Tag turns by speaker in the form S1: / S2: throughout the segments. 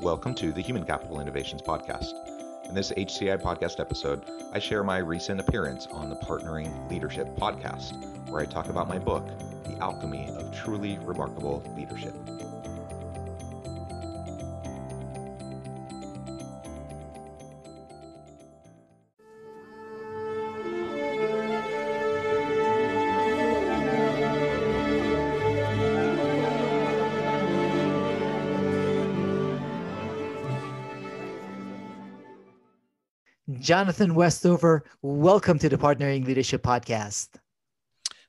S1: Welcome to the Human Capital Innovations Podcast. In this HCI podcast episode, I share my recent appearance on the Partnering Leadership podcast, where I talk about my book, The Alchemy of Truly Remarkable Leadership.
S2: Jonathan Westover, welcome to the Partnering Leadership Podcast.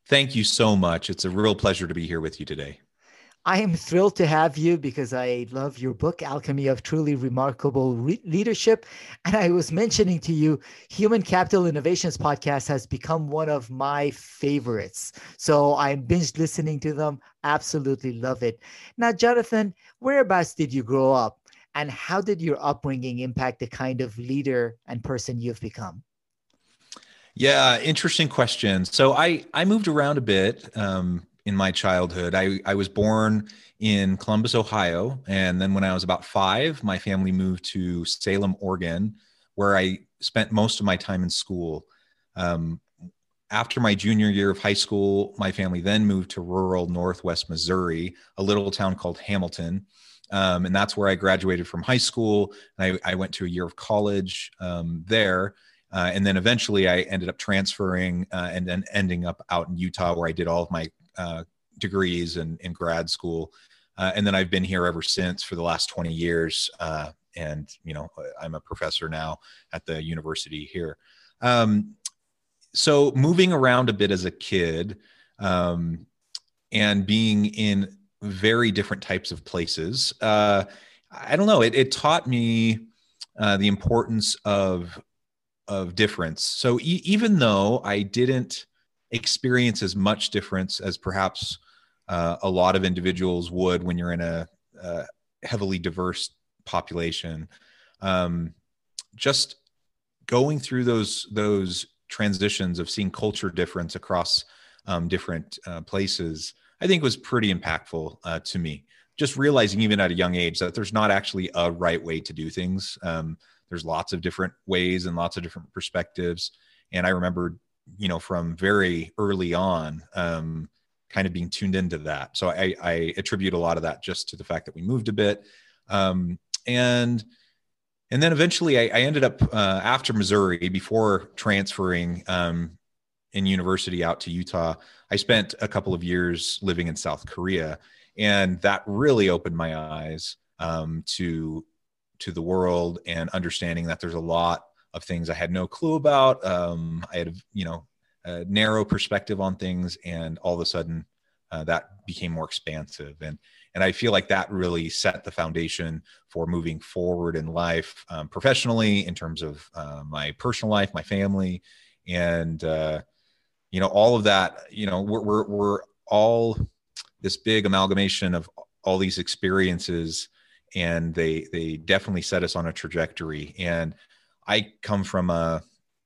S1: Thank you so much. It's a real pleasure to be here with you today.
S2: I am thrilled to have you because I love your book, Alchemy of Truly Remarkable Re- Leadership. And I was mentioning to you, Human Capital Innovations podcast has become one of my favorites. So I'm binge listening to them. Absolutely love it. Now, Jonathan, whereabouts did you grow up? And how did your upbringing impact the kind of leader and person you've become?
S1: Yeah interesting question. So i i moved around a bit um, in my childhood. I, I was born in columbus ohio and then when i was about five my family moved to salem oregon where i spent most of my time in school. Um, after my junior year of high school my family then moved to rural northwest missouri a little town called hamilton um, and that's where I graduated from high school. I, I, went to a year of college um, there. Uh, and then eventually I ended up transferring uh, and then ending up out in Utah where I did all of my uh, degrees and in, grad school. Uh, and then I've been here ever since for the last 20 years. Uh, and, you know, I'm a professor now at the university here. Um, so moving around a bit as a kid um, and being in very different types of places. Uh, I don't know. It, it taught me uh, the importance of of difference. So e- even though I didn't experience as much difference as perhaps uh, a lot of individuals would when you're in a, a heavily diverse population, um, just going through those those transitions of seeing culture difference across um, different uh, places I think was pretty impactful uh, to me. Just realizing, even at a young age, that there's not actually a right way to do things. Um, there's lots of different ways and lots of different perspectives. And I remember, you know, from very early on, um, kind of being tuned into that. So I, I, attribute a lot of that just to the fact that we moved a bit. Um, and and then eventually I, I ended up uh, after Missouri before transferring um, in university out to Utah, I spent a couple of years living in South Korea, and that really opened my eyes um, to to the world and understanding that there's a lot of things I had no clue about. Um, I had you know a narrow perspective on things, and all of a sudden uh, that became more expansive. And and I feel like that really set the foundation for moving forward in life um, professionally in terms of uh, my personal life, my family, and uh, you know all of that you know we're, we're, we're all this big amalgamation of all these experiences and they they definitely set us on a trajectory. And i come from a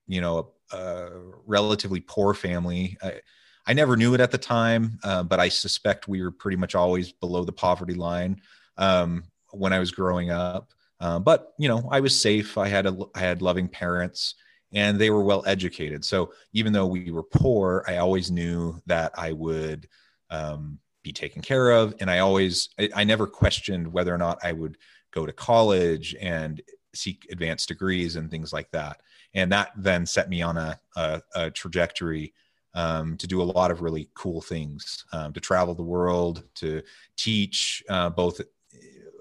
S1: you know a, a relatively poor family. I, I, never knew it at the time uh, but i suspect we were pretty much always below the poverty line um, when i was growing up. Um, but you know i was safe. I had a i had loving parents and they were well educated. So even though we were poor, I always knew that I would um, be taken care of. And I always, I, I, never questioned whether or not I would go to college and seek advanced degrees and things like that. And that then set me on a, a, a trajectory um, to do a lot of really cool things, um, to travel the world, to teach uh, both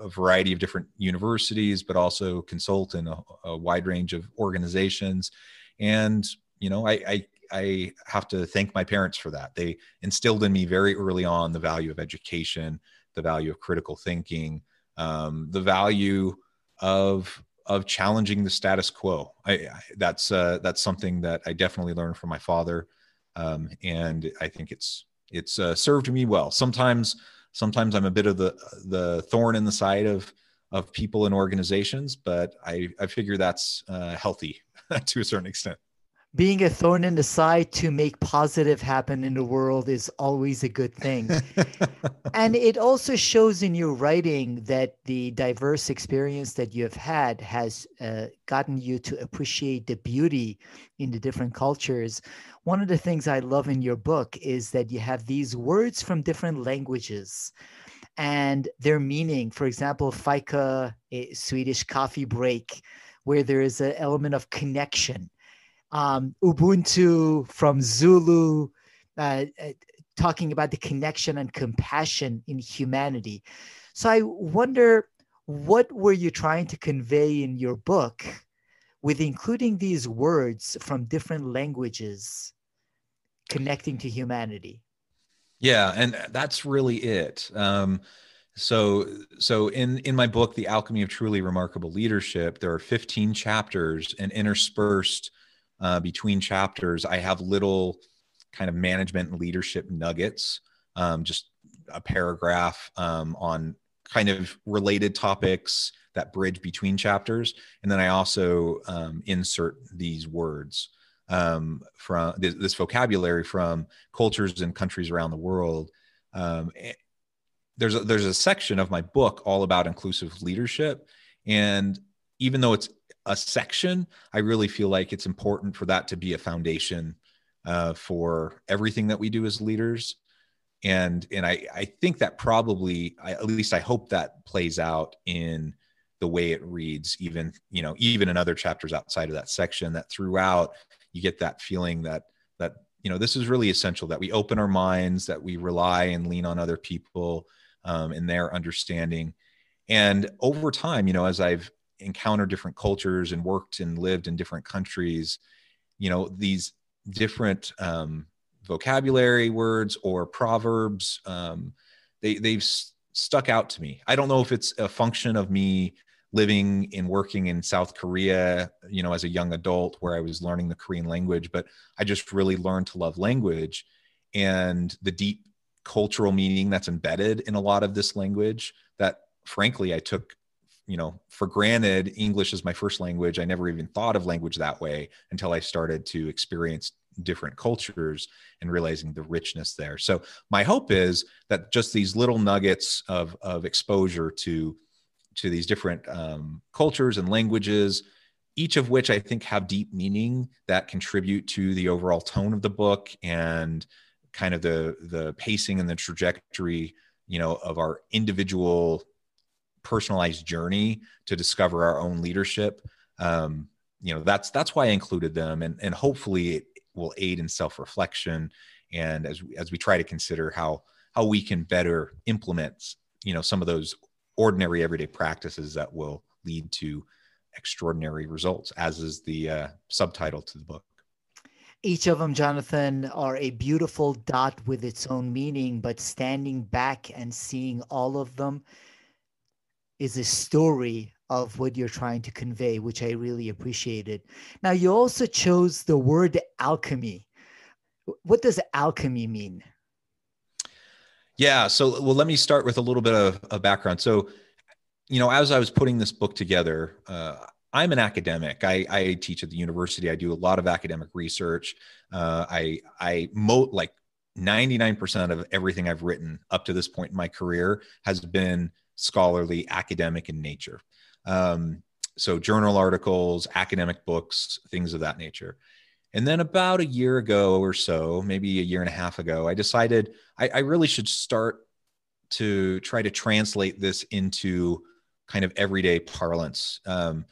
S1: a variety of different universities, but also consult in a, a wide range of organizations. And you know, I, I I have to thank my parents for that. They instilled in me very early on the value of education, the value of critical thinking, um, the value of of challenging the status quo. I, I that's uh, that's something that I definitely learned from my father, um, and I think it's it's uh, served me well. Sometimes sometimes I'm a bit of the the thorn in the side of of people and organizations, but I I figure that's uh, healthy to a certain extent
S2: being a thorn in the side to make positive happen in the world is always a good thing. and it also shows in your writing that the diverse experience that you have had has uh, gotten you to appreciate the beauty in the different cultures. One of the things I love in your book is that you have these words from different languages and their meaning. For example, fika, a Swedish coffee break, where there is an element of connection um, Ubuntu from Zulu, uh, uh, talking about the connection and compassion in humanity. So I wonder, what were you trying to convey in your book with including these words from different languages connecting to humanity?
S1: Yeah, and that's really it. Um, so, so in in my book, The Alchemy of Truly Remarkable Leadership, there are 15 chapters, and interspersed uh, between chapters, I have little kind of management and leadership nuggets, um, just a paragraph um, on kind of related topics that bridge between chapters. And then I also um, insert these words um, from this, this, vocabulary from cultures and countries around the world. Um, eh, there's a, there's a section of my book all about inclusive leadership, and even though it's a section, I really feel like it's important for that to be a foundation uh, for everything that we do as leaders. And and I I think that probably I, at least I hope that plays out in the way it reads, even you know even in other chapters outside of that section. That throughout you get that feeling that that you know this is really essential that we open our minds, that we rely and lean on other people um, in their understanding. And over time, you know, as I've encountered different cultures and worked and lived in different countries, you know, these different um, vocabulary words or proverbs, um, they, they've stuck out to me. I don't know if it's a function of me living and working in South Korea, you know, as a young adult where I was learning the Korean language, but I just really learned to love language and the deep cultural meaning that's embedded in a lot of this language that frankly I took you know for granted english is my first language. I never even thought of language that way until i started to experience different cultures and realizing the richness there. So my hope is that just these little nuggets of of exposure to to these different um, cultures and languages each of which i think have deep meaning that contribute to the overall tone of the book and kind of the the pacing and the trajectory you know of our individual personalized journey to discover our own leadership. Um, you know that's that's why i included them and and hopefully it will aid in self-reflection and as as we try to consider how how we can better implement you know some of those ordinary everyday practices that will lead to extraordinary results as is the uh, subtitle to the book.
S2: Each of them, Jonathan, are a beautiful dot with its own meaning, but standing back and seeing all of them is a story of what you're trying to convey, which I really appreciated. Now, you also chose the word alchemy. What does alchemy mean?
S1: Yeah, so well, let me start with a little bit of a background. So, you know, as I was putting this book together, uh, I'm an academic. I, I, teach at the university. I do a lot of academic research. Uh, I I moat like 99% of everything I've written up to this point in my career has been scholarly, academic in nature. Um, so, journal articles, academic books, things of that nature. And then about a year ago or so, maybe a year and a half ago, I decided I, I really should start to try to translate this into kind of everyday parlance, um,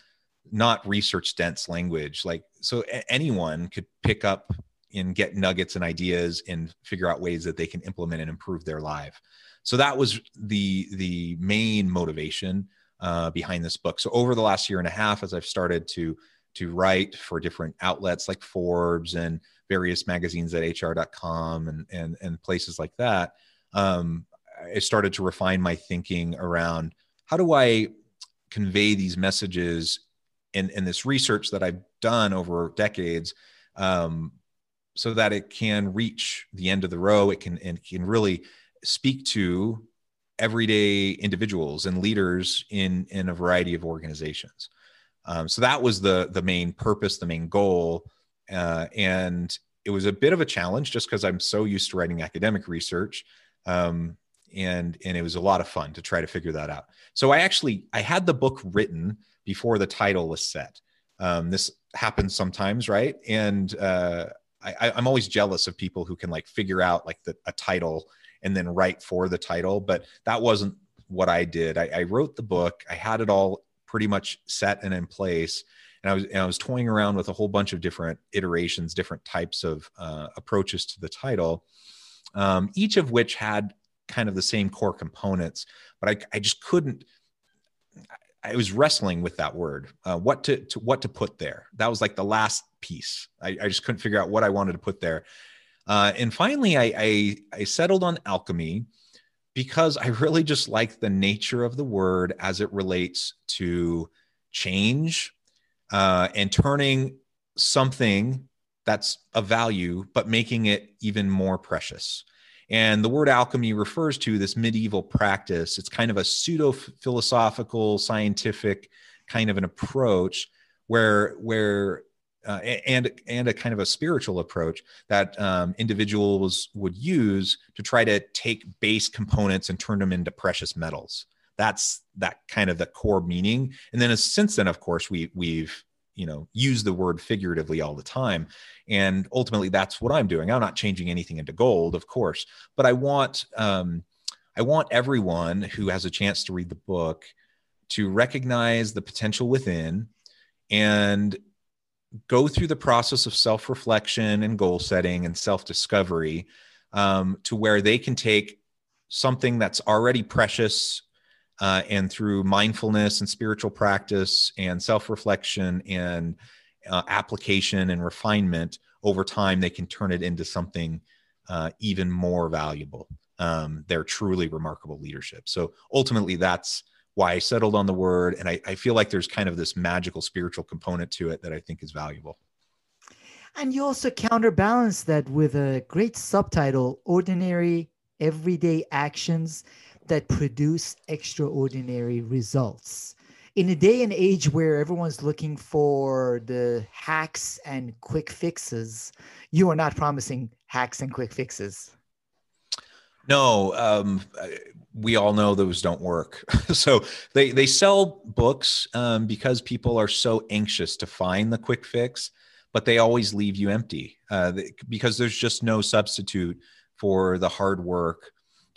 S1: not research dense language. Like, so anyone could pick up and get nuggets and ideas and figure out ways that they can implement and improve their life. So that was the the main motivation uh, behind this book. So over the last year and a half as i've started to to write for different outlets like forbes and various magazines at hr.com and and, and places like that um, I started to refine my thinking around how do I convey these messages in, in this research that I've done over decades um, so that it can reach the end of the row. It can and can really speak to everyday individuals and leaders in in a variety of organizations. Um, so that was the the main purpose, the main goal, uh, and it was a bit of a challenge just because I'm so used to writing academic research. Um, and and it was a lot of fun to try to figure that out. So I actually I had the book written before the title was set. Um, this happens sometimes, right? And uh, I, I'm always jealous of people who can like figure out like the, a title and then write for the title, but that wasn't what I did. I, I wrote the book. I had it all pretty much set and in place, and I was and I was toying around with a whole bunch of different iterations, different types of uh, approaches to the title, um, each of which had kind of the same core components, but I, I just couldn't. I was wrestling with that word, uh, what to, to, what to put there. That was like the last piece. I, I just couldn't figure out what I wanted to put there. Uh, and finally, I, I, I settled on alchemy because I really just like the nature of the word as it relates to change uh, and turning something that's a value, but making it even more precious. And the word alchemy refers to this medieval practice. It's kind of a pseudo philosophical, scientific kind of an approach where where uh, and and a kind of a spiritual approach that um, individuals would use to try to take base components and turn them into precious metals. That's that kind of the core meaning. And then since then, of course, we we've you know use the word figuratively all the time and ultimately that's what i'm doing. I'm not changing anything into gold of course but i want um, i want everyone who has a chance to read the book to recognize the potential within and go through the process of self-reflection and goal setting and self-discovery um, to where they can take something that's already precious uh, and through mindfulness and spiritual practice and self reflection and uh, application and refinement over time, they can turn it into something uh, even more valuable. Um, they're truly remarkable leadership. So ultimately, that's why I settled on the word. And I, I feel like there's kind of this magical spiritual component to it that I think is valuable.
S2: And you also counterbalance that with a great subtitle Ordinary Everyday Actions that produce extraordinary results. In a day and age where everyone's looking for the hacks and quick fixes, you are not promising hacks and quick fixes.
S1: No, um, we all know those don't work. so they they sell books um, because people are so anxious to find the quick fix, but they always leave you empty uh, because there's just no substitute for the hard work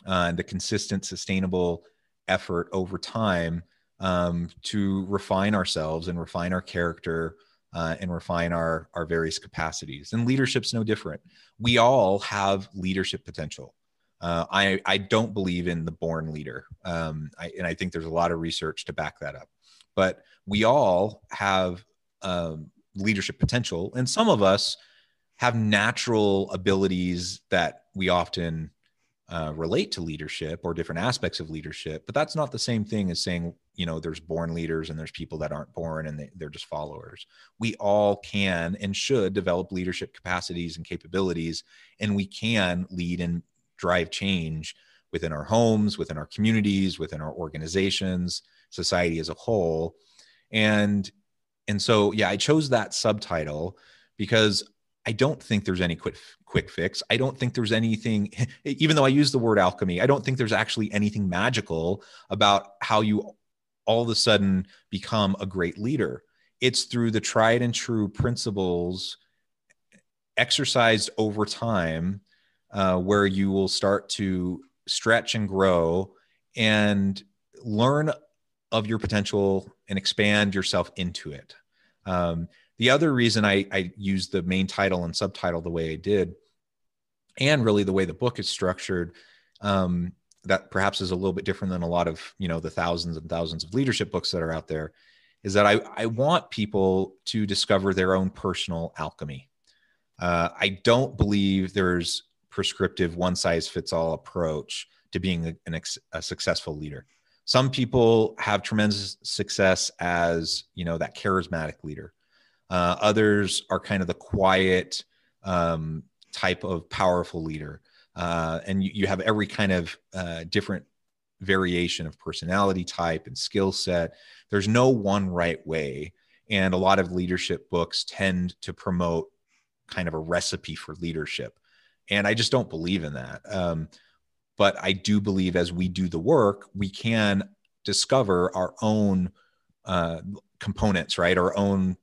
S1: uh, and the consistent, sustainable effort over time um, to refine ourselves and refine our character uh, and refine our our various capacities. And leadership's no different. We all have leadership potential. Uh, I I don't believe in the born leader, um, I, and I think there's a lot of research to back that up. But we all have um, leadership potential, and some of us have natural abilities that we often uh, relate to leadership or different aspects of leadership but that's not the same thing as saying you know there's born leaders and there's people that aren't born and they, they're just followers. We all can and should develop leadership capacities and capabilities and we can lead and drive change within our homes within our communities within our organizations society as a whole. And and so yeah i chose that subtitle because I don't think there's any quick quick fix. I don't think there's anything even though I use the word alchemy, I don't think there's actually anything magical about how you all of a sudden become a great leader. It's through the tried and true principles exercised over time uh, where you will start to stretch and grow and learn of your potential and expand yourself into it. Um, the other reason I, I used the main title and subtitle the way I did, and really the way the book is structured, um, that perhaps is a little bit different than a lot of you know the thousands and thousands of leadership books that are out there, is that I, I want people to discover their own personal alchemy. Uh, I don't believe there's prescriptive one size fits all approach to being a, an, a successful leader. Some people have tremendous success as you know that charismatic leader. Uh, others are kind of the quiet um, type of powerful leader, uh, and you, you, have every kind of uh, different variation of personality type and skill set. There's no one right way, and a lot of leadership books tend to promote kind of a recipe for leadership, and I just don't believe in that. Um, but I do believe as we do the work, we can discover our own uh, components, right? Our own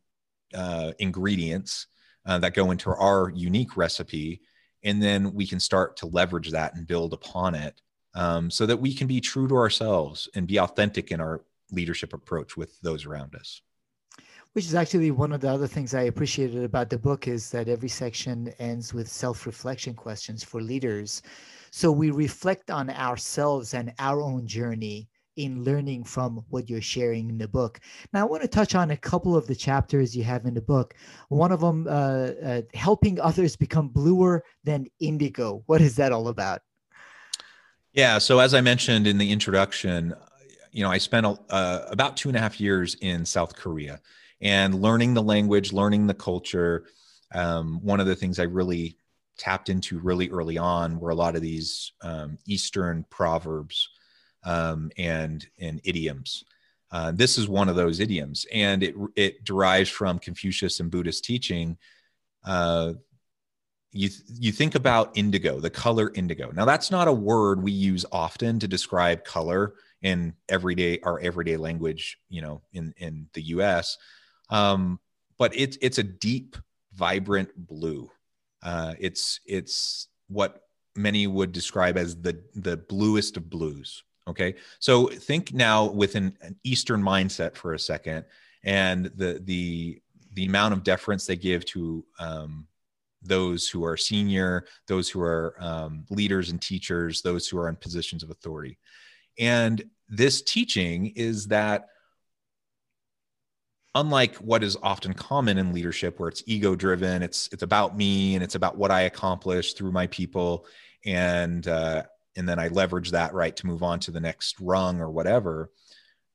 S1: uh, ingredients uh, that go into our unique recipe. And then we can start to leverage that and build upon it um, so that we can be true to ourselves and be authentic in our leadership approach with those around us
S2: which is actually one of the other things I appreciated about the book is that every section ends with self-reflection questions for leaders. So we reflect on ourselves and our own journey in learning from what you're sharing in the book. Now, I want to touch on a couple of the chapters you have in the book. One of them, uh, uh, helping others become bluer than indigo. What is that all about?
S1: Yeah. So, as I mentioned in the introduction, you know, I spent uh, about two and a half years in South Korea and learning the language, learning the culture. Um, one of the things I really tapped into really early on were a lot of these um, Eastern proverbs um, and and idioms. Uh, this is one of those idioms, and it it derives from Confucius and Buddhist teaching. Uh, you you think about indigo, the color indigo. Now that's not a word we use often to describe color in everyday our everyday language. You know, in in the U.S. Um, but it's it's a deep, vibrant blue. Uh, it's it's what many would describe as the the bluest of blues. Okay, so think now with an, an Eastern mindset for a second, and the the the amount of deference they give to um, those who are senior, those who are um, leaders and teachers, those who are in positions of authority. And this teaching is that unlike what is often common in leadership where it's ego driven it's it's about me and it's about what i accomplish through my people and uh, and then i leverage that right to move on to the next rung or whatever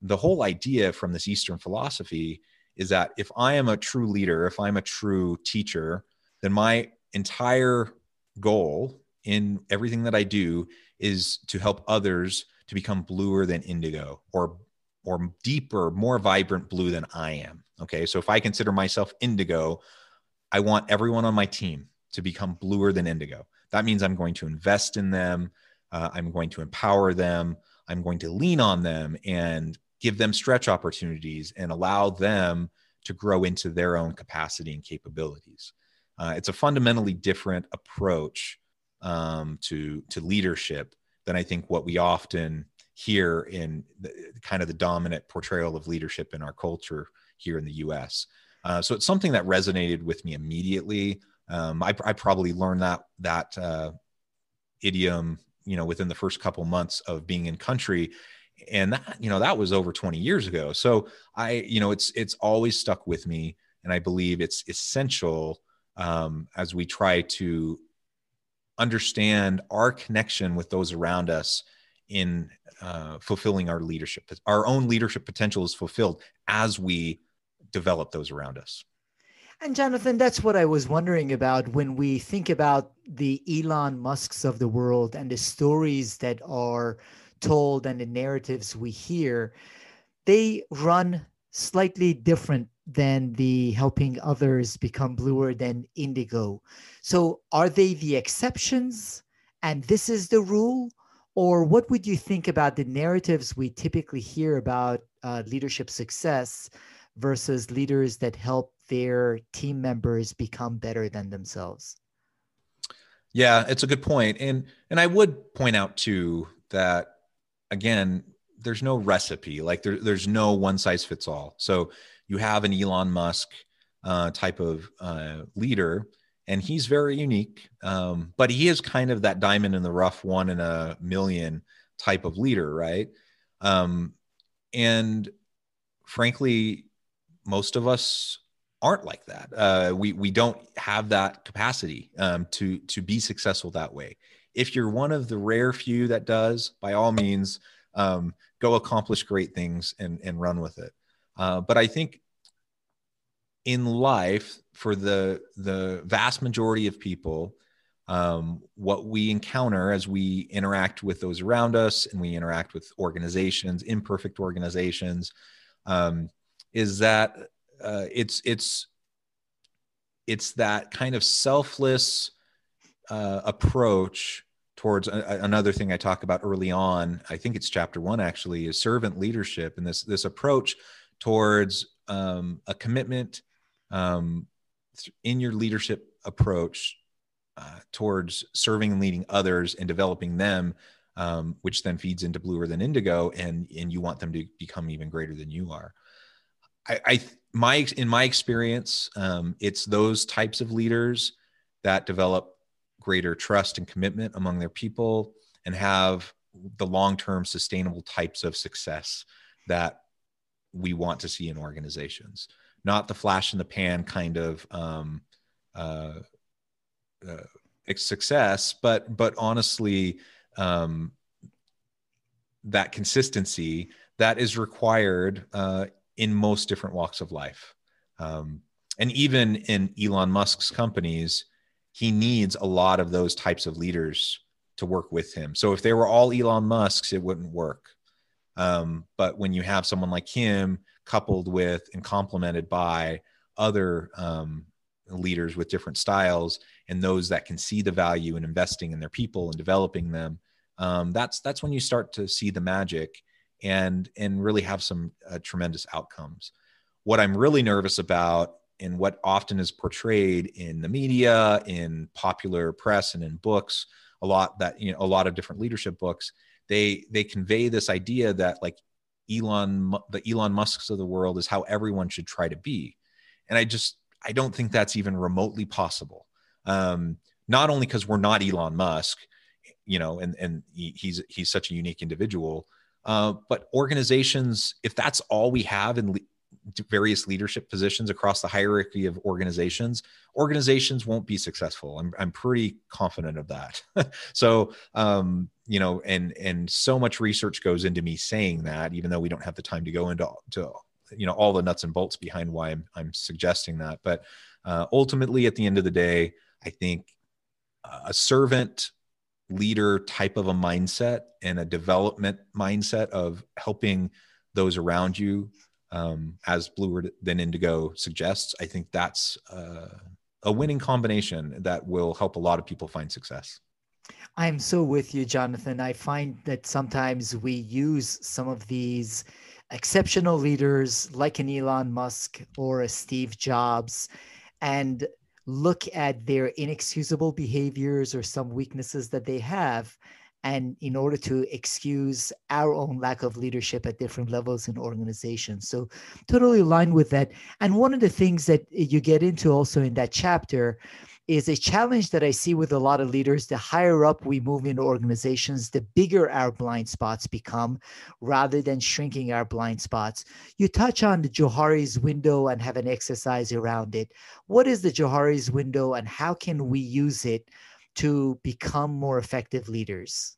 S1: the whole idea from this eastern philosophy is that if i am a true leader if i'm a true teacher then my entire goal in everything that i do is to help others to become bluer than indigo or or deeper, more vibrant blue than I am. Okay. So if I consider myself indigo, I want everyone on my team to become bluer than indigo. That means I'm going to invest in them. Uh, I'm going to empower them. I'm going to lean on them and give them stretch opportunities and allow them to grow into their own capacity and capabilities. Uh, it's a fundamentally different approach um, to to leadership than I think what we often hear in the, kind of the dominant portrayal of leadership in our culture here in the US. Uh, so it's something that resonated with me immediately. Um, I, I, probably learned that that uh, idiom, you know, within the first couple months of being in country, and that you know that was over 20 years ago. So I, you know, it's it's always stuck with me, and I believe it's essential um, as we try to understand our connection with those around us in uh, fulfilling our leadership. Our own leadership potential is fulfilled as we develop those around us.
S2: And Jonathan, that's what I was wondering about when we think about the Elon Musks of the world and the stories that are told and the narratives we hear. They run slightly different than the helping others become bluer than indigo. So, are they the exceptions and this is the rule? or what would you think about the narratives we typically hear about uh, leadership success versus leaders that help their team members become better than themselves
S1: yeah it's a good point and and i would point out too that again there's no recipe like there, there's no one size fits all so you have an elon musk uh, type of uh, leader and he's very unique. Um, but he is kind of that diamond in the rough, one in a million type of leader, right? Um, and frankly, most of us aren't like that. Uh, we we don't have that capacity um, to to be successful that way. if you're one of the rare few that does, by all means, um, go accomplish great things and, and run with it. Uh, but I think in life, for the the vast majority of people, um, what we encounter as we interact with those around us and we interact with organizations, imperfect organizations, um, is that uh, it's it's it's that kind of selfless uh, approach towards a, another thing I talk about early on. I think it's chapter one actually is servant leadership and this this approach towards um, a commitment um, in your leadership approach uh, towards serving and leading others and developing them, um, which then feeds into bluer than indigo, and and you want them to become even greater than you are. I, I my in my experience, um, it's those types of leaders that develop greater trust and commitment among their people and have the long-term sustainable types of success that we want to see in organizations. Not the flash in the pan kind of um, uh, uh, success, but but honestly, um, that consistency that is required uh, in most different walks of life, um, and even in Elon Musk's companies, he needs a lot of those types of leaders to work with him. So if they were all Elon Musk's, it wouldn't work. Um, but when you have someone like him coupled with and complemented by other um, leaders with different styles and those that can see the value in investing in their people and developing them um, that's that's when you start to see the magic and and really have some uh, tremendous outcomes what i'm really nervous about and what often is portrayed in the media in popular press and in books a lot that you know a lot of different leadership books they they convey this idea that like Elon, the Elon Musks of the world is how everyone should try to be. And I just, I don't think that's even remotely possible. Um, not only because we're not Elon Musk, you know, and and he, he's he's such a unique individual, uh, but organizations, if that's all we have in le- various leadership positions across the hierarchy of organizations, organizations won't be successful. I'm I'm pretty confident of that. so um, you know and and so much research goes into me saying that even though we don't have the time to go into to you know all the nuts and bolts behind why i'm, I'm suggesting that but uh, ultimately at the end of the day i think a servant leader type of a mindset and a development mindset of helping those around you um, as bluer than indigo suggests i think that's uh, a winning combination that will help a lot of people find success
S2: I'm so with you, Jonathan. I find that sometimes we use some of these exceptional leaders like an Elon Musk or a Steve Jobs and look at their inexcusable behaviors or some weaknesses that they have and in order to excuse our own lack of leadership at different levels in organizations. So totally aligned with that. And one of the things that you get into also in that chapter is a challenge that I see with a lot of leaders. The higher up we move in organizations, the bigger our blind spots become rather than shrinking our blind spots. You touch on the Johari's window and have an exercise around it. What is the Johari's window and how can we use it to become more effective leaders?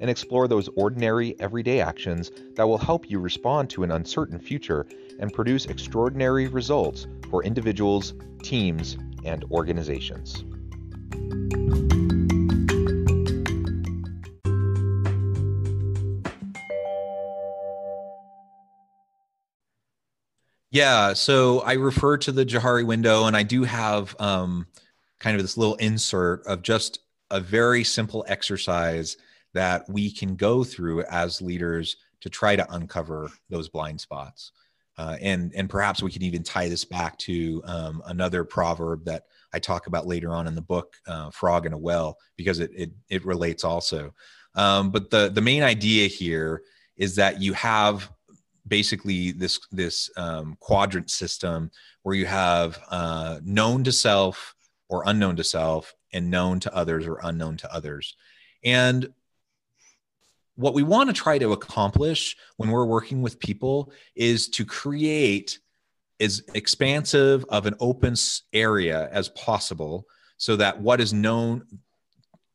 S3: and explore those ordinary, everyday actions that will help you respond to an uncertain future and produce extraordinary results for individuals, teams, and organizations.
S1: Yeah, so I refer to the Johari window, and I do have um, kind of this little insert of just a very simple exercise that we can go through as leaders to try to uncover those blind spots. Uh, and and perhaps we can even tie this back to um, another proverb that I talk about later on in the book, uh, "Frog in a Well," because it it, it relates also. Um, but the the main idea here is that you have basically this this um, quadrant system where you have uh, known to self or unknown to self, and known to others or unknown to others, and what we want to try to accomplish when we're working with people is to create as expansive of an open area as possible so that what is known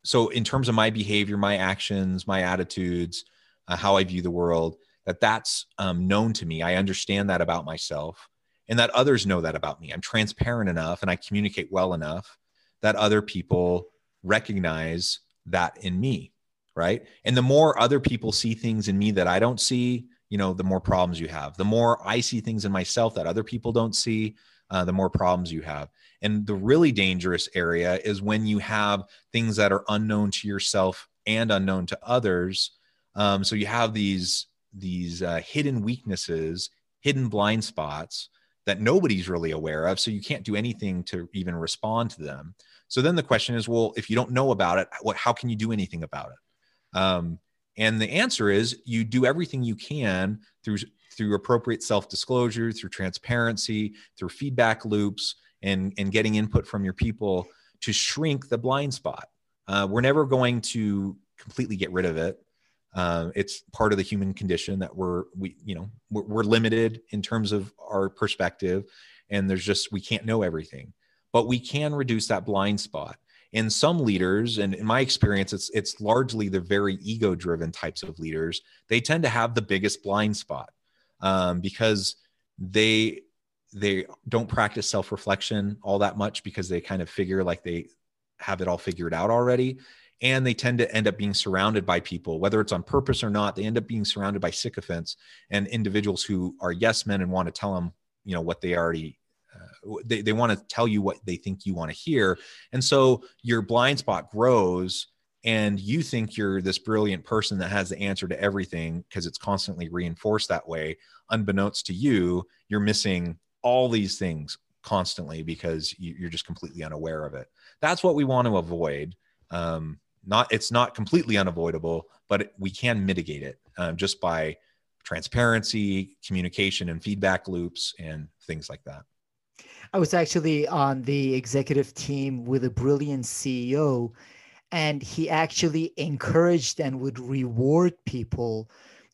S1: so in terms of my behavior my actions my attitudes uh, how i view the world that that's um, known to me. I understand that about myself and that others know that about me. I'm transparent enough and i communicate well enough that other people recognize that in me right? And the more other people see things in me that i don't see you know the more problems you have. The more i see things in myself that other people don't see uh, the more problems you have. And the really dangerous area is when you have things that are unknown to yourself and unknown to others. Um, so you have these these uh, hidden weaknesses hidden blind spots that nobody's really aware of so you can't do anything to even respond to them. So then the question is well if you don't know about it what how can you do anything about it um, and the answer is you do everything you can through through appropriate self-disclosure, through transparency, through feedback loops, and and getting input from your people to shrink the blind spot. Uh, we're never going to completely get rid of it. Uh, it's part of the human condition that we're we you know we're, we're limited in terms of our perspective, and there's just we can't know everything, but we can reduce that blind spot in some leaders and in my experience it's it's largely the very ego driven types of leaders they tend to have the biggest blind spot um, because they they don't practice self reflection all that much because they kind of figure like they have it all figured out already and they tend to end up being surrounded by people whether it's on purpose or not they end up being surrounded by sycophants and individuals who are yes men and want to tell them you know what they already they, they want to tell you what they think you want to hear. And so your blind spot grows and you think you're this brilliant person that has the answer to everything because it's constantly reinforced that way. Unbeknownst to you you're missing all these things constantly because you, are just completely unaware of it. That's what we want to avoid. Um, not it's not completely unavoidable but we can mitigate it um, just by transparency communication and feedback loops and things like that
S2: I was actually on the executive team with a brilliant CEO, and he actually encouraged and would reward people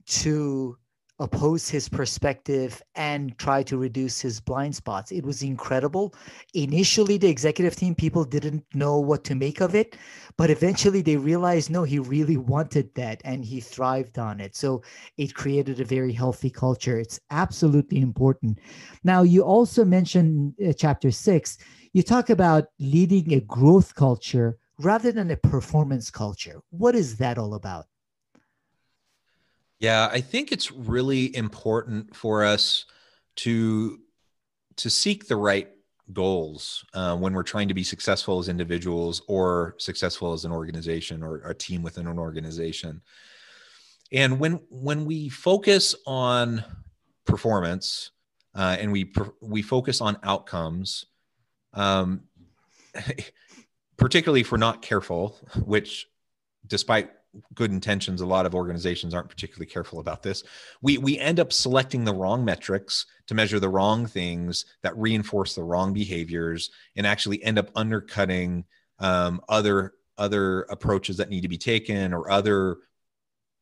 S2: to oppose his perspective and try to reduce his blind spots. It was incredible. Initially, the executive team people didn't know what to make of it, but eventually they realized no, he really wanted that and he thrived on it. So it created a very healthy culture. It's absolutely important. Now, you also mentioned uh, chapter six, you talk about leading a growth culture rather than a performance culture. What is that all about?
S1: Yeah, I think it's really important for us to to seek the right goals uh, when we're trying to be successful as individuals or successful as an organization or a team within an organization. And when when we focus on performance uh, and we we focus on outcomes, um, particularly if we're not careful, which despite good intentions a lot of organizations aren't particularly careful about this. We we end up selecting the wrong metrics to measure the wrong things that reinforce the wrong behaviors and actually end up undercutting um, other other approaches that need to be taken or other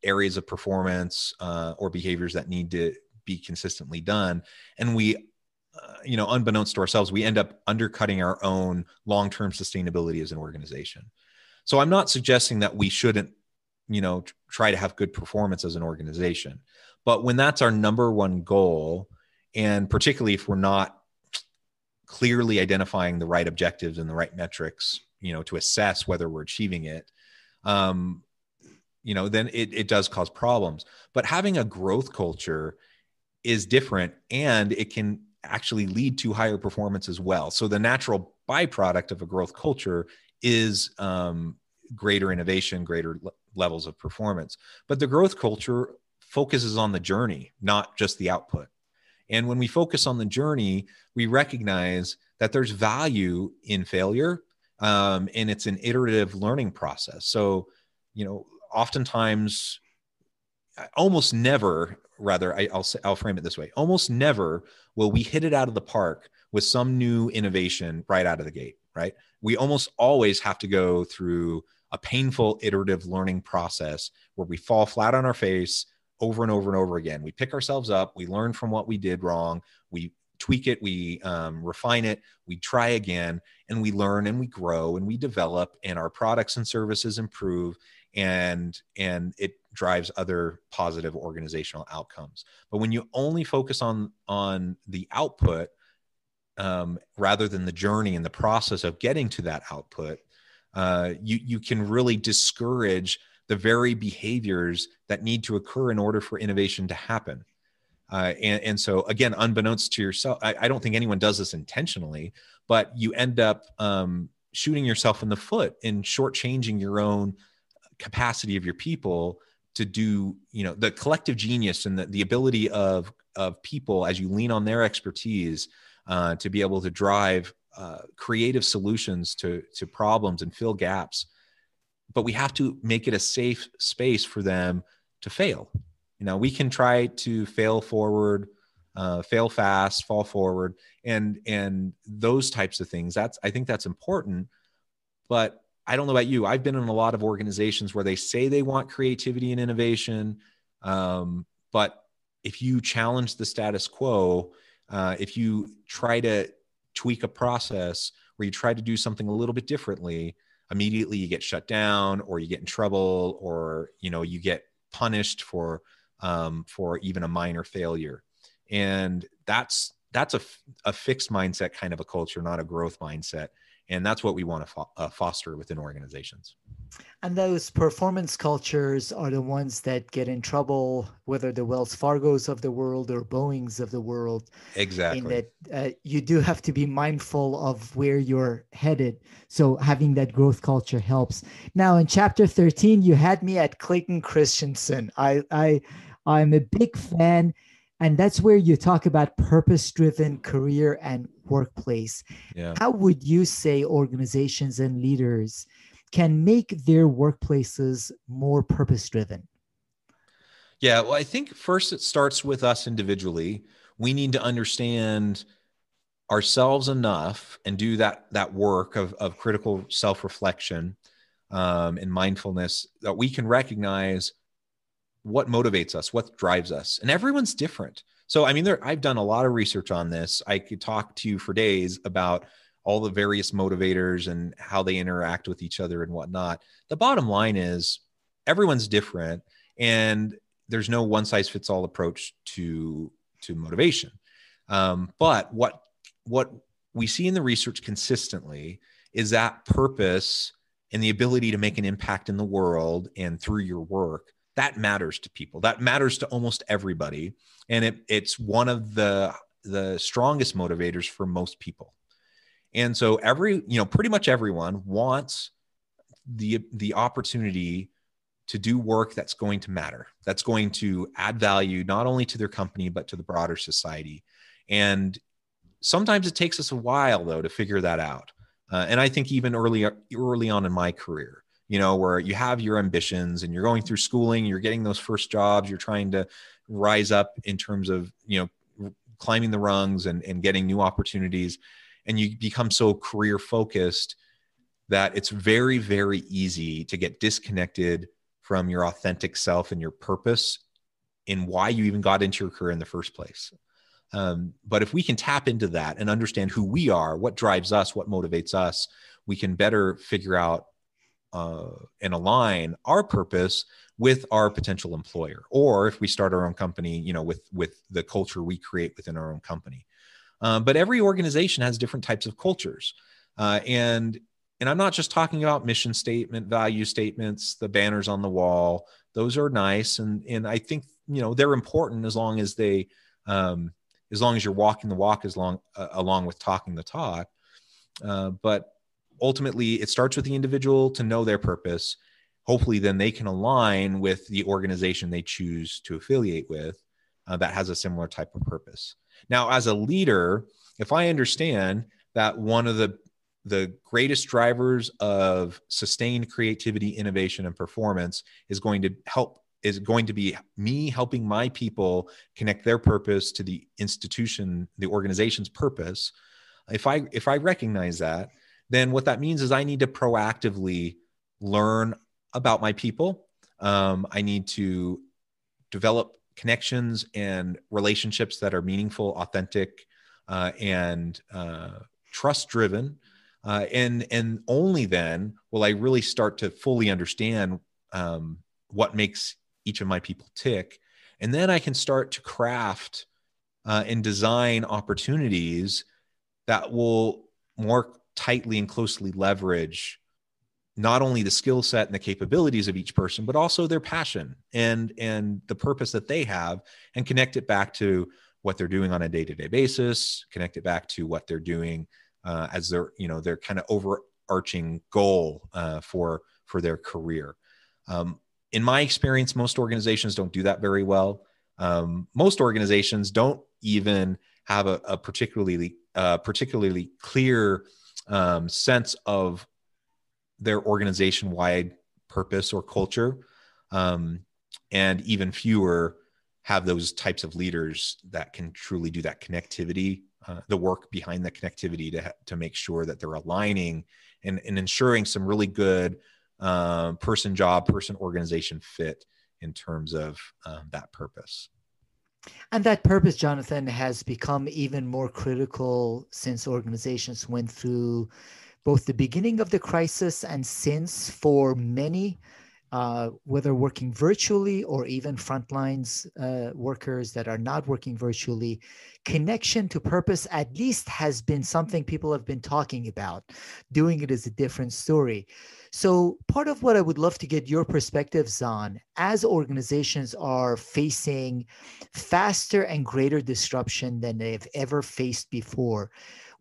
S1: areas of performance uh, or behaviors that need to be consistently done. And we uh, you know unbeknownst to ourselves we end up undercutting our own long-term sustainability as an organization. So i'm not suggesting that we shouldn't you know try to have good performance as an organization. But when that's our number one goal and particularly if we're not clearly identifying the right objectives and the right metrics you know to assess whether we're achieving it um you know then it, it does cause problems. But having a growth culture is different and it can actually lead to higher performance as well. So the natural byproduct of a growth culture is um, greater innovation greater levels of performance. But the growth culture focuses on the journey, not just the output. And when we focus on the journey, we recognize that there's value in failure um, and it's an iterative learning process. So, you know, oftentimes, almost never, rather, I, will I'll frame it this way almost never will we hit it out of the park with some new innovation right out of the gate, right? We almost always have to go through a painful iterative learning process where we fall flat on our face over and over and over again. We pick ourselves up, we learn from what we did wrong, we tweak it, we um, refine it, we try again, and we learn and we grow and we develop, and our products and services improve, and and it drives other positive organizational outcomes. But when you only focus on on the output um, rather than the journey and the process of getting to that output, uh, you you can really discourage the very behaviors that need to occur in order for innovation to happen. Uh, and, and, so again, unbeknownst to yourself, I, I, don't think anyone does this intentionally, but you end up um, shooting yourself in the foot and shortchanging your own capacity of your people to do, you know, the collective genius and the, the ability of of people as you lean on their expertise uh, to be able to drive uh, creative solutions to to problems and fill gaps but we have to make it a safe space for them to fail. You know we can try to fail forward uh, fail fast fall forward and and those types of things. That's i think that's important but i don't know about you. I've been in a lot of organizations where they say they want creativity and innovation um, but if you challenge the status quo uh, if you try to tweak a process where you try to do something a little bit differently immediately you get shut down or you get in trouble or you know you get punished for um, for even a minor failure. And that's that's a, a fixed mindset kind of a culture not a growth mindset. And that's what we want to fo- uh, foster within organizations
S2: and those performance cultures are the ones that get in trouble whether the wells fargos of the world or boeings of the world
S1: exactly.
S2: in that uh, you do have to be mindful of where you're headed. So having that growth culture helps. Now in chapter 13 you had me at clayton christensen. I i i'm a big fan and that's where you talk about purpose driven career and workplace. Yeah. how would you say organizations and leaders can make their workplaces more purpose driven
S1: yeah well i think first it starts with us individually. We need to understand ourselves enough and do that that work of, of critical self-reflection um, and mindfulness that we can recognize what motivates us what drives us and everyone's different. So, I mean, there, I've done a lot of research on this. I could talk to you for days about all the various motivators and how they interact with each other and whatnot. The bottom line is everyone's different, and there's no one size fits all approach to to motivation. Um, but what what we see in the research consistently is that purpose and the ability to make an impact in the world and through your work that matters to people that matters to almost everybody and it, it's one of the the strongest motivators for most people and so every you know pretty much everyone wants the the opportunity to do work that's going to matter that's going to add value not only to their company but to the broader society and sometimes it takes us a while though to figure that out uh, and i think even early early on in my career you know, where you have your ambitions and you're going through schooling, you're getting those first jobs, you're trying to rise up in terms of, you know, climbing the rungs and, and getting new opportunities. And you become so career focused that it's very, very easy to get disconnected from your authentic self and your purpose in why you even got into your career in the first place. Um, but if we can tap into that and understand who we are, what drives us, what motivates us, we can better figure out uh, and align our purpose with our potential employer or if we start our own company you know with with the culture we create within our own company um, but every organization has different types of cultures. Uh, and and i'm not just talking about mission statement value statements the banners on the wall. Those are nice. And and i think you know they're important as long as they um, as long as you're walking the walk as long uh, along with talking the talk. Uh, but ultimately it starts with the individual to know their purpose. Hopefully then they can align with the organization they choose to affiliate with uh, that has a similar type of purpose now as a leader if i understand that one of the the greatest drivers of sustained creativity innovation and performance is going to help is going to be me helping my people connect their purpose to the institution the organization's purpose. If i if i recognize that then what that means is i need to proactively learn about my people. Um, i need to develop connections and relationships that are meaningful authentic uh, and uh, trust driven uh, and and only then will i really start to fully understand um, what makes each of my people tick. And then i can start to craft uh, and design opportunities that will more tightly and closely leverage not only the skill set and the capabilities of each person but also their passion and and the purpose that they have and connect it back to what they're doing on a day-to-day basis connect it back to what they're doing uh, as their you know their kind of overarching goal uh, for for their career. Um, in my experience most organizations don't do that very well. Um, most organizations don't even have a, a particularly uh, particularly clear um, sense of their organization wide purpose or culture. Um, and even fewer have those types of leaders that can truly do that connectivity, uh, the work behind the connectivity to, to make sure that they're aligning and, and ensuring some really good uh, person, job, person, organization fit in terms of uh, that purpose.
S2: And that purpose, Jonathan, has become even more critical since organizations went through both the beginning of the crisis and since for many uh, whether working virtually or even frontlines uh, workers that are not working virtually, connection to purpose at least has been something people have been talking about. Doing it is a different story. So, part of what I would love to get your perspectives on as organizations are facing faster and greater disruption than they've ever faced before,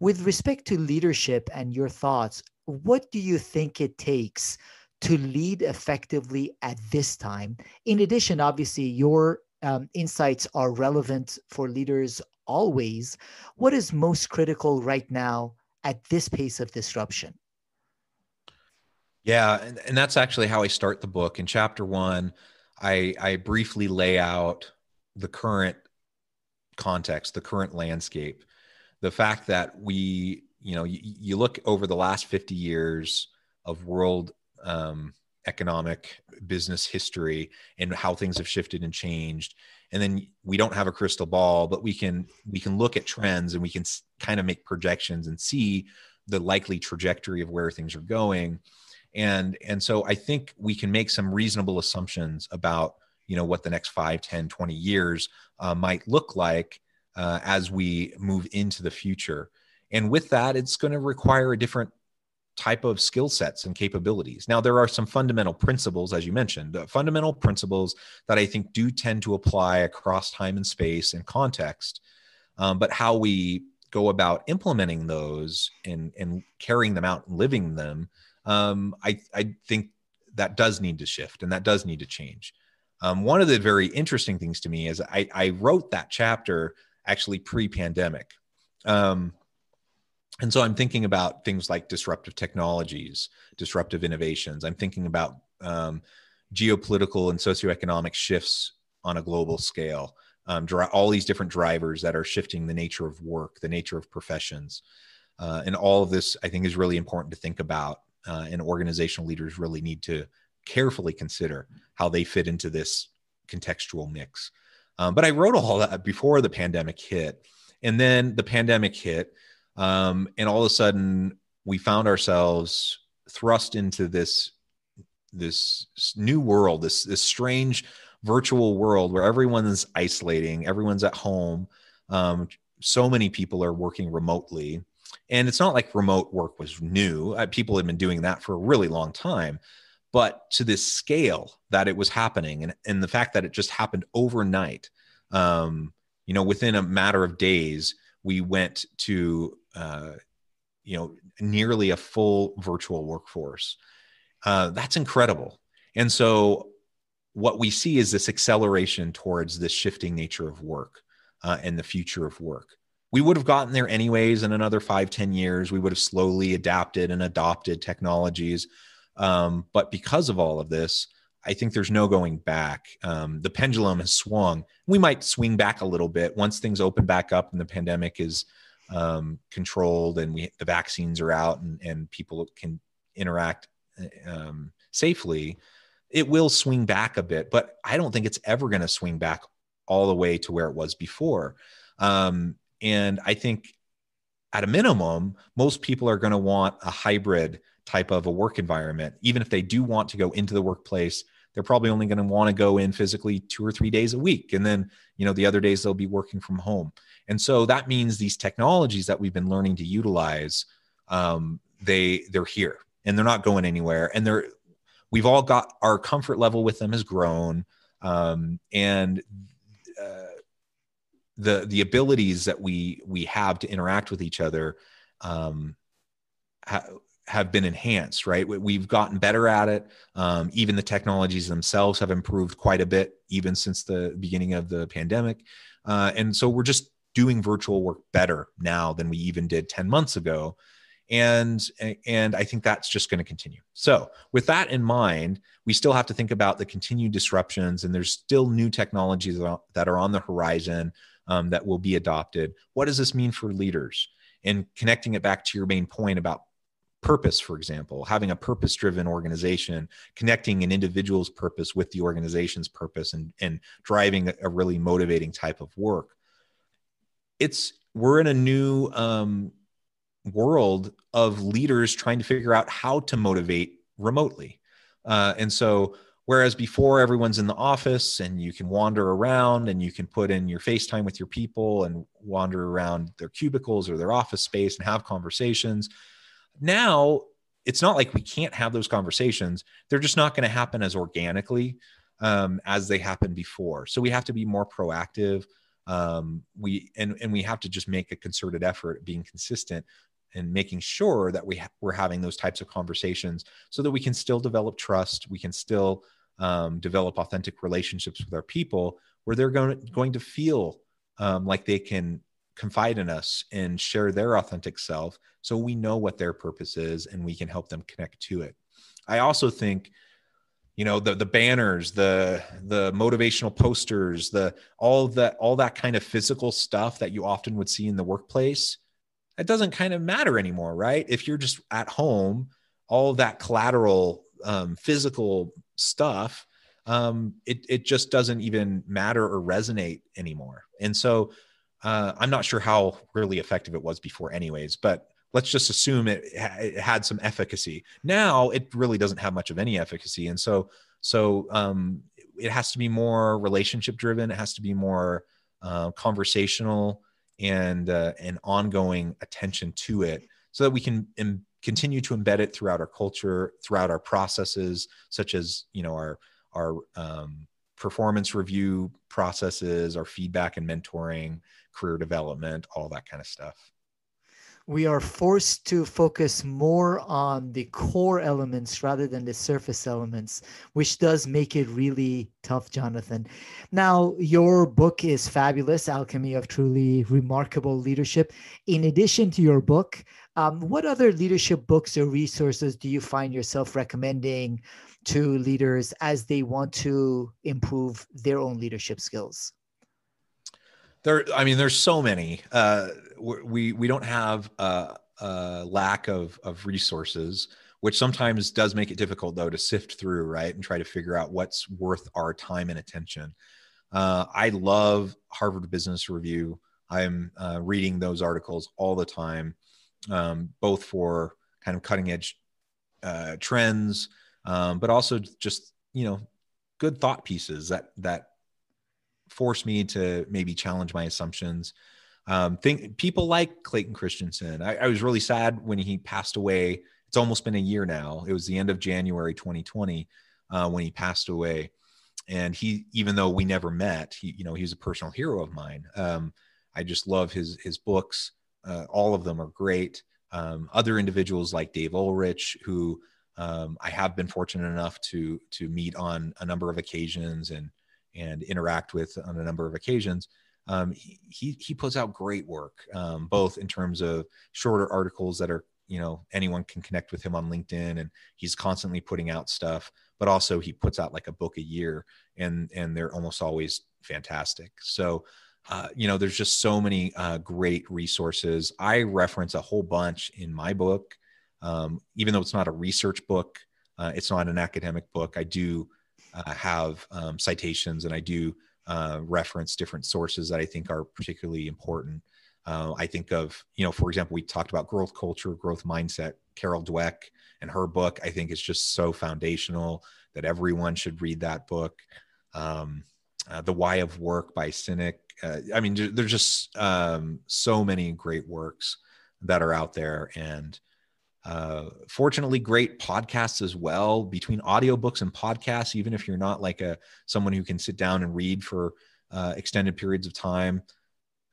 S2: with respect to leadership and your thoughts, what do you think it takes? to lead effectively at this time. In addition, obviously, your um, insights are relevant for leaders always. What is most critical right now at this pace of disruption?
S1: Yeah, and, and that's actually how I start the book. In chapter one, I, I briefly lay out the current context, the current landscape, the fact that we, you know, you, you look over the last 50 years of world um, economic business history and how things have shifted and changed and then we don't have a crystal ball but we can we can look at trends and we can kind of make projections and see the likely trajectory of where things are going. And and so i think we can make some reasonable assumptions about you know what the next 5 10 20 years uh, might look like uh, as we move into the future and with that it's going to require a different type of skill sets and capabilities. Now, there are some fundamental principles, as you mentioned, uh, fundamental principles that I think do tend to apply across time and space and context. Um, but how we go about implementing those and, and carrying them out and living them, um, I, I think that does need to shift and that does need to change. Um, one of the very interesting things to me is I, I wrote that chapter actually pre pandemic. Um, and so I'm thinking about things like disruptive technologies, disruptive innovations. I'm thinking about um, geopolitical and socioeconomic shifts on a global scale. Um, all these different drivers that are shifting the nature of work, the nature of professions, uh, and all of this I think is really important to think about. Uh, and organizational leaders really need to carefully consider how they fit into this contextual mix. Um, but I wrote all that before the pandemic hit, and then the pandemic hit um, and all of a sudden, we found ourselves thrust into this this new world, this this strange virtual world where everyone's isolating, everyone's at home. Um, so many people are working remotely, and it's not like remote work was new. Uh, people had been doing that for a really long time, but to this scale that it was happening, and and the fact that it just happened overnight. Um, you know, within a matter of days, we went to uh, you know nearly a full virtual workforce. Uh, that's incredible. And so what we see is this acceleration towards this shifting nature of work uh, and the future of work. We would have gotten there anyways in another five, ten years. We would have slowly adapted and adopted technologies. Um, but because of all of this, I think there's no going back. Um, the pendulum has swung. We might swing back a little bit once things open back up and the pandemic is um, controlled and we the vaccines are out and, and people can interact um, safely, it will swing back a bit. But I don't think it's ever going to swing back all the way to where it was before. Um, and I think at a minimum, most people are going to want a hybrid type of a work environment. Even if they do want to go into the workplace, they're probably only going to want to go in physically two or three days a week. And then, you know, the other days they'll be working from home. And so that means these technologies that we've been learning to utilize, um, they they're here and they're not going anywhere. And they're we've all got our comfort level with them has grown, um, and uh, the the abilities that we we have to interact with each other um, ha- have been enhanced. Right, we've gotten better at it. Um, even the technologies themselves have improved quite a bit, even since the beginning of the pandemic. Uh, and so we're just doing virtual work better now than we even did 10 months ago and and i think that's just going to continue so with that in mind we still have to think about the continued disruptions and there's still new technologies that are on the horizon um, that will be adopted what does this mean for leaders and connecting it back to your main point about purpose for example having a purpose driven organization connecting an individual's purpose with the organization's purpose and and driving a really motivating type of work it's we're in a new um, world of leaders trying to figure out how to motivate remotely. Uh, and so, whereas before everyone's in the office and you can wander around and you can put in your FaceTime with your people and wander around their cubicles or their office space and have conversations, now it's not like we can't have those conversations. They're just not going to happen as organically um, as they happened before. So we have to be more proactive um, we and and we have to just make a concerted effort being consistent and making sure that we ha- we're having those types of conversations so that we can still develop trust we can still um, develop authentic relationships with our people where they're going going to feel um, like they can confide in us and share their authentic self so we know what their purpose is and we can help them connect to it. I also think you know the the banners the the motivational posters the all that all that kind of physical stuff that you often would see in the workplace it doesn't kind of matter anymore right? If you're just at home all that collateral um, physical stuff um, it, it just doesn't even matter or resonate anymore. And so uh, i'm not sure how really effective it was before anyways but let's just assume it, it, had some efficacy. Now it really doesn't have much of any efficacy, and so so um, it has to be more relationship driven. It has to be more uh, conversational and uh, and ongoing attention to it, so that we can Im- continue to embed it throughout our culture, throughout our processes, such as you know our our um, performance review processes, our feedback and mentoring, career development, all that kind of stuff
S2: we are forced to focus more on the core elements rather than the surface elements, which does make it really tough, Jonathan. Now, your book is fabulous Alchemy of Truly Remarkable Leadership. In addition to your book, um, what other leadership books or resources do you find yourself recommending to leaders as they want to improve their own leadership skills?
S1: There, I mean, there's so many. Uh, we we don't have a, a lack of of resources, which sometimes does make it difficult though to sift through, right, and try to figure out what's worth our time and attention. Uh, I love Harvard Business Review. I'm uh, reading those articles all the time, um, both for kind of cutting edge uh, trends, um, but also just you know good thought pieces that that force me to maybe challenge my assumptions. Um, think people like Clayton Christensen. I, I was really sad when he passed away. It's almost been a year now. It was the end of January 2020 uh, when he passed away and he even though we never met he you know he's a personal hero of mine um, i just love his his books uh, all of them are great um, other individuals like dave ulrich who um, i have been fortunate enough to to meet on a number of occasions and and interact with on a number of occasions um, he, he puts out great work um, both in terms of shorter articles that are you know anyone can connect with him on linkedin and he's constantly putting out stuff but also he puts out like a book a year and and they're almost always fantastic. So uh, you know there's just so many uh, great resources. I reference a whole bunch in my book um, even though it's not a research book uh, it's not an academic book i do uh, have um, citations and i do uh, reference different sources that i think are particularly important. Uh, i think of you know for example we talked about growth culture growth mindset. Carol dweck and her book i think is just so foundational that everyone should read that book. Um, uh, the why of work by Sinek uh, i mean there's just um, so many great works that are out there and uh, fortunately great podcasts as well between audiobooks and podcasts even if you're not like a someone who can sit down and read for uh, extended periods of time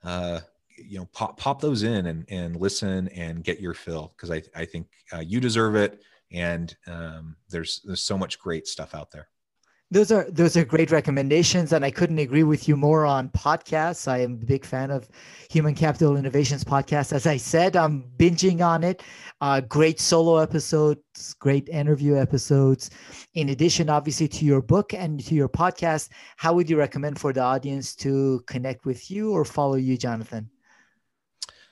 S1: uh, you know pop pop those in and and listen and get your fill because I I think uh, you deserve it and um, there's there's so much great stuff out there.
S2: Those are those are great recommendations, and I couldn't agree with you more on podcasts. I am a big fan of Human Capital Innovations podcast. As I said, I'm binging on it. Uh, great solo episodes, great interview episodes. In addition, obviously, to your book and to your podcast, how would you recommend for the audience to connect with you or follow you, Jonathan?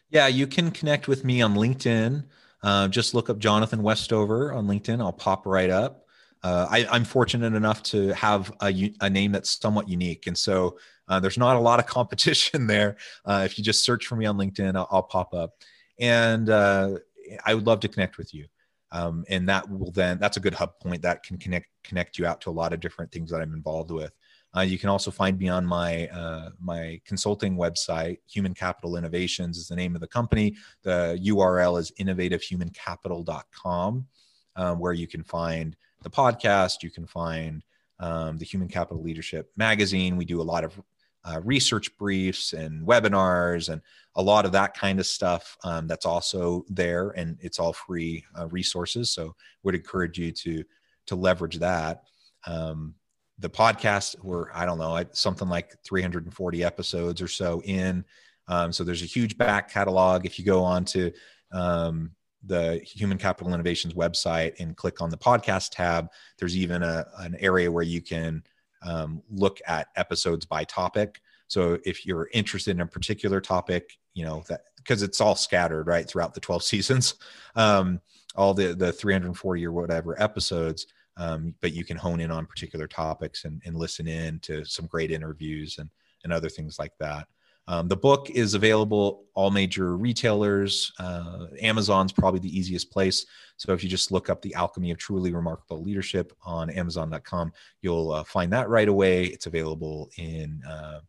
S1: Yeah, you can connect with me on LinkedIn. Uh, just look up Jonathan Westover on LinkedIn. I'll pop right up. Uh, I, am fortunate enough to have a, a, name that's somewhat unique. And so uh, there's not a lot of competition there. Uh, if you just search for me on LinkedIn, I'll, I'll pop up. And uh, I would love to connect with you. Um, and that will then, that's a good hub point that can connect, connect you out to a lot of different things that I'm involved with. Uh, you can also find me on my uh, my consulting website. Human Capital Innovations is the name of the company. The URL is innovativehumancapital.com, um, where you can find the podcast. You can find um, the Human Capital Leadership magazine. We do a lot of uh, research briefs and webinars and a lot of that kind of stuff um, that's also there and it's all free uh, resources so would encourage you to to leverage that um, the podcast were i don't know something like 340 episodes or so in um, so there's a huge back catalog if you go on to um, the human capital innovations website and click on the podcast tab there's even a, an area where you can um, look at episodes by topic so if you're interested in a particular topic you know that because it's all scattered right throughout the 12 seasons um, all the the 340 or whatever episodes um, but you can hone in on particular topics and, and, listen in to some great interviews and, and other things like that. Um, the book is available all major retailers. Uh, Amazon's probably the easiest place. So if you just look up the alchemy of truly remarkable leadership on Amazon.com, you'll uh, find that right away. It's available in uh,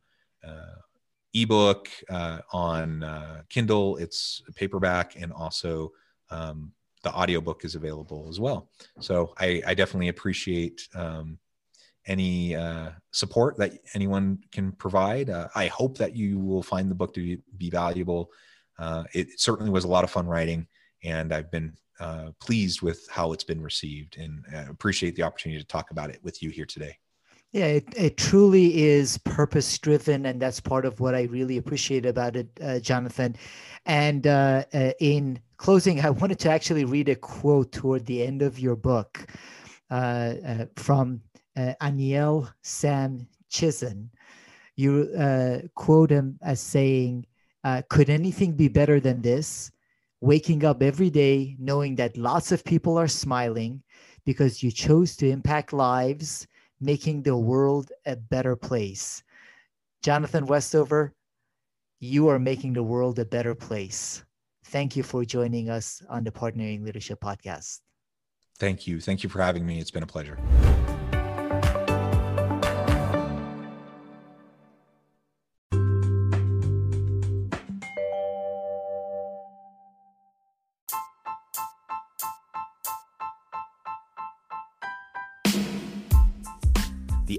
S1: uh ebook, uh, on uh, Kindle. It's paperback, and also um, the audiobook is available as well. So I, I definitely appreciate um, any uh, support that anyone can provide. Uh, I hope that you will find the book to be, valuable. Uh, it certainly was a lot of fun writing, and I've been uh, pleased with how it's been received and uh, appreciate the opportunity to talk about it with you here today.
S2: Yeah, it, it truly is purpose driven, and that's part of what I really appreciate about it, uh, Jonathan. And in closing, I wanted to actually read a quote toward the end of your book from uh, Aniel Sam Chizen. You quote him as saying, Could anything be better than this? Waking up every day knowing that lots of people are smiling because you chose to impact lives making the world a better place. Jonathan Westover, you are making the world a better place. Thank you for joining us on the Partnering Leadership Podcast.
S4: Thank you. Thank you for having me. It's been a pleasure.